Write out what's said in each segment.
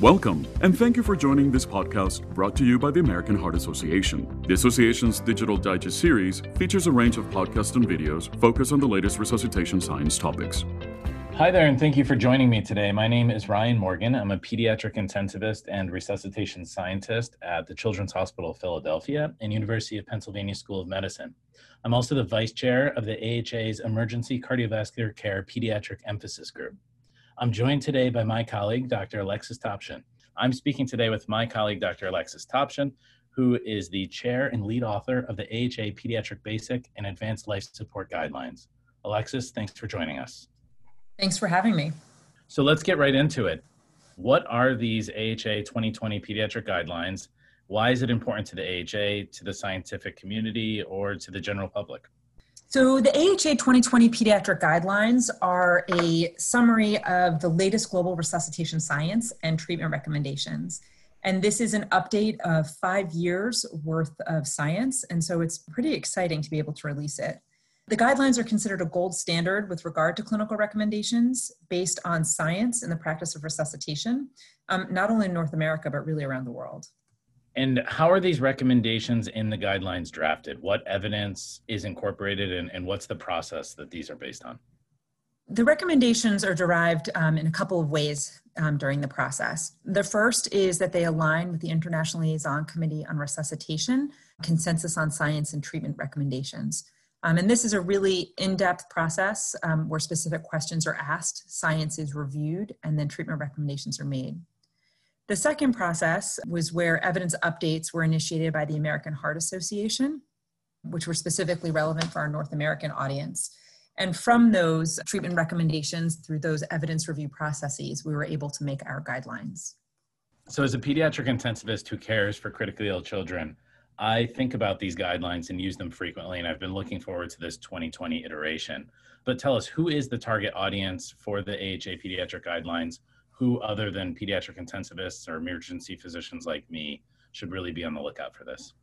Welcome, and thank you for joining this podcast brought to you by the American Heart Association. The association's Digital Digest series features a range of podcasts and videos focused on the latest resuscitation science topics. Hi there, and thank you for joining me today. My name is Ryan Morgan. I'm a pediatric intensivist and resuscitation scientist at the Children's Hospital of Philadelphia and University of Pennsylvania School of Medicine. I'm also the vice chair of the AHA's Emergency Cardiovascular Care Pediatric Emphasis Group. I'm joined today by my colleague, Dr. Alexis Topjian. I'm speaking today with my colleague, Dr. Alexis Topjian, who is the chair and lead author of the AHA Pediatric Basic and Advanced Life Support Guidelines. Alexis, thanks for joining us. Thanks for having me. So let's get right into it. What are these AHA 2020 pediatric guidelines? Why is it important to the AHA, to the scientific community, or to the general public? So, the AHA 2020 pediatric guidelines are a summary of the latest global resuscitation science and treatment recommendations. And this is an update of five years worth of science. And so it's pretty exciting to be able to release it. The guidelines are considered a gold standard with regard to clinical recommendations based on science in the practice of resuscitation, um, not only in North America, but really around the world. And how are these recommendations in the guidelines drafted? What evidence is incorporated and, and what's the process that these are based on? The recommendations are derived um, in a couple of ways um, during the process. The first is that they align with the International Liaison Committee on Resuscitation consensus on science and treatment recommendations. Um, and this is a really in depth process um, where specific questions are asked, science is reviewed, and then treatment recommendations are made. The second process was where evidence updates were initiated by the American Heart Association, which were specifically relevant for our North American audience. And from those treatment recommendations, through those evidence review processes, we were able to make our guidelines. So, as a pediatric intensivist who cares for critically ill children, I think about these guidelines and use them frequently, and I've been looking forward to this 2020 iteration. But tell us, who is the target audience for the AHA pediatric guidelines? Who other than pediatric intensivists or emergency physicians like me should really be on the lookout for this?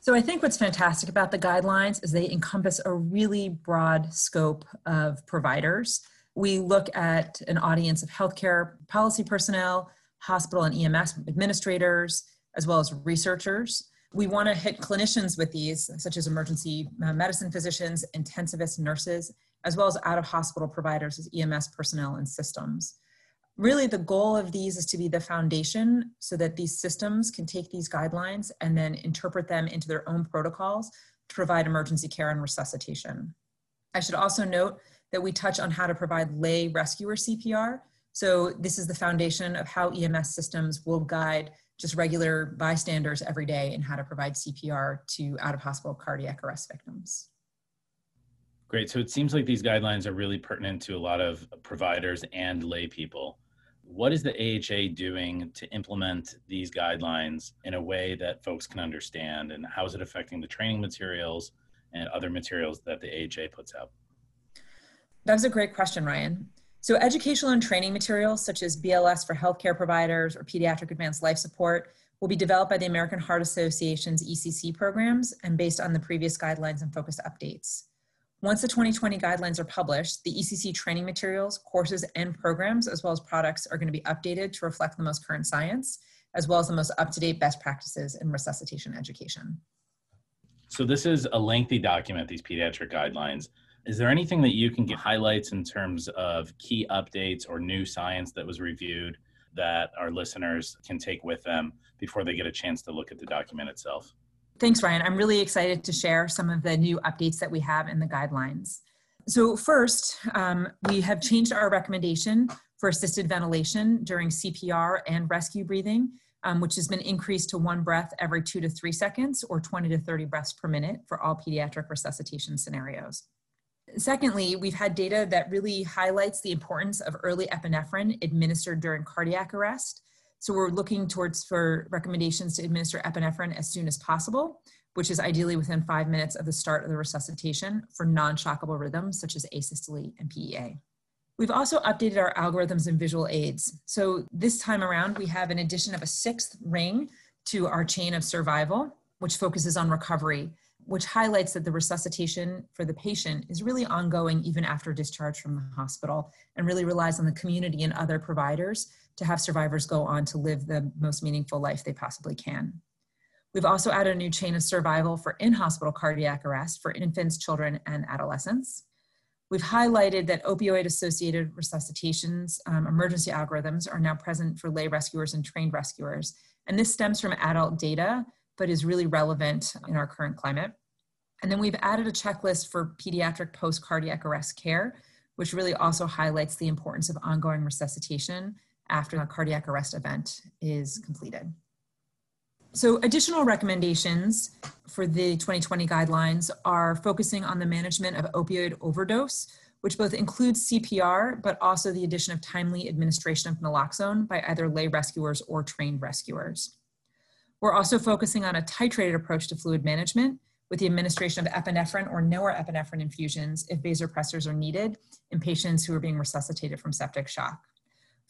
So I think what's fantastic about the guidelines is they encompass a really broad scope of providers. We look at an audience of healthcare policy personnel, hospital and EMS administrators, as well as researchers. We want to hit clinicians with these, such as emergency uh, medicine physicians, intensivists, nurses, as well as out of hospital providers as EMS personnel and systems really the goal of these is to be the foundation so that these systems can take these guidelines and then interpret them into their own protocols to provide emergency care and resuscitation. I should also note that we touch on how to provide lay rescuer CPR. So this is the foundation of how EMS systems will guide just regular bystanders every day in how to provide CPR to out of hospital cardiac arrest victims. Great. So it seems like these guidelines are really pertinent to a lot of providers and lay people. What is the AHA doing to implement these guidelines in a way that folks can understand? And how is it affecting the training materials and other materials that the AHA puts out? That's a great question, Ryan. So, educational and training materials such as BLS for healthcare providers or pediatric advanced life support will be developed by the American Heart Association's ECC programs and based on the previous guidelines and focused updates. Once the 2020 guidelines are published, the ECC training materials, courses, and programs, as well as products, are going to be updated to reflect the most current science, as well as the most up to date best practices in resuscitation education. So, this is a lengthy document, these pediatric guidelines. Is there anything that you can get highlights in terms of key updates or new science that was reviewed that our listeners can take with them before they get a chance to look at the document itself? Thanks, Ryan. I'm really excited to share some of the new updates that we have in the guidelines. So, first, um, we have changed our recommendation for assisted ventilation during CPR and rescue breathing, um, which has been increased to one breath every two to three seconds or 20 to 30 breaths per minute for all pediatric resuscitation scenarios. Secondly, we've had data that really highlights the importance of early epinephrine administered during cardiac arrest so we're looking towards for recommendations to administer epinephrine as soon as possible, which is ideally within five minutes of the start of the resuscitation for non-shockable rhythms such as asystole and PEA. We've also updated our algorithms and visual aids. So this time around, we have an addition of a sixth ring to our chain of survival, which focuses on recovery. Which highlights that the resuscitation for the patient is really ongoing even after discharge from the hospital and really relies on the community and other providers to have survivors go on to live the most meaningful life they possibly can. We've also added a new chain of survival for in hospital cardiac arrest for infants, children, and adolescents. We've highlighted that opioid associated resuscitations, um, emergency algorithms are now present for lay rescuers and trained rescuers. And this stems from adult data, but is really relevant in our current climate. And then we've added a checklist for pediatric post cardiac arrest care, which really also highlights the importance of ongoing resuscitation after a cardiac arrest event is completed. So additional recommendations for the 2020 guidelines are focusing on the management of opioid overdose, which both includes CPR, but also the addition of timely administration of naloxone by either lay rescuers or trained rescuers. We're also focusing on a titrated approach to fluid management with the administration of epinephrine or norepinephrine infusions if vasopressors are needed in patients who are being resuscitated from septic shock.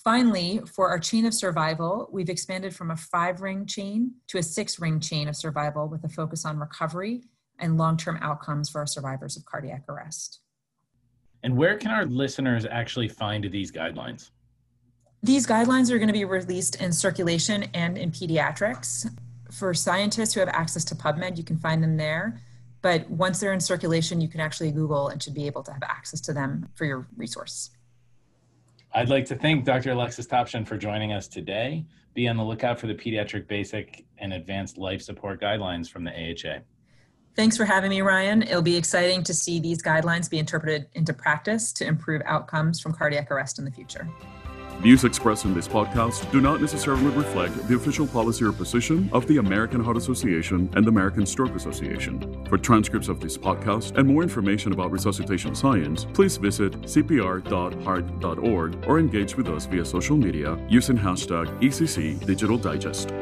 Finally, for our chain of survival, we've expanded from a five ring chain to a six ring chain of survival with a focus on recovery and long term outcomes for our survivors of cardiac arrest. And where can our listeners actually find these guidelines? These guidelines are going to be released in circulation and in pediatrics. For scientists who have access to PubMed, you can find them there. But once they're in circulation, you can actually Google and should be able to have access to them for your resource. I'd like to thank Dr. Alexis Topjian for joining us today. Be on the lookout for the Pediatric Basic and Advanced Life Support Guidelines from the AHA. Thanks for having me, Ryan. It'll be exciting to see these guidelines be interpreted into practice to improve outcomes from cardiac arrest in the future. Views expressed in this podcast do not necessarily reflect the official policy or position of the American Heart Association and the American Stroke Association. For transcripts of this podcast and more information about resuscitation science, please visit cpr.heart.org or engage with us via social media using hashtag ECC Digital Digest.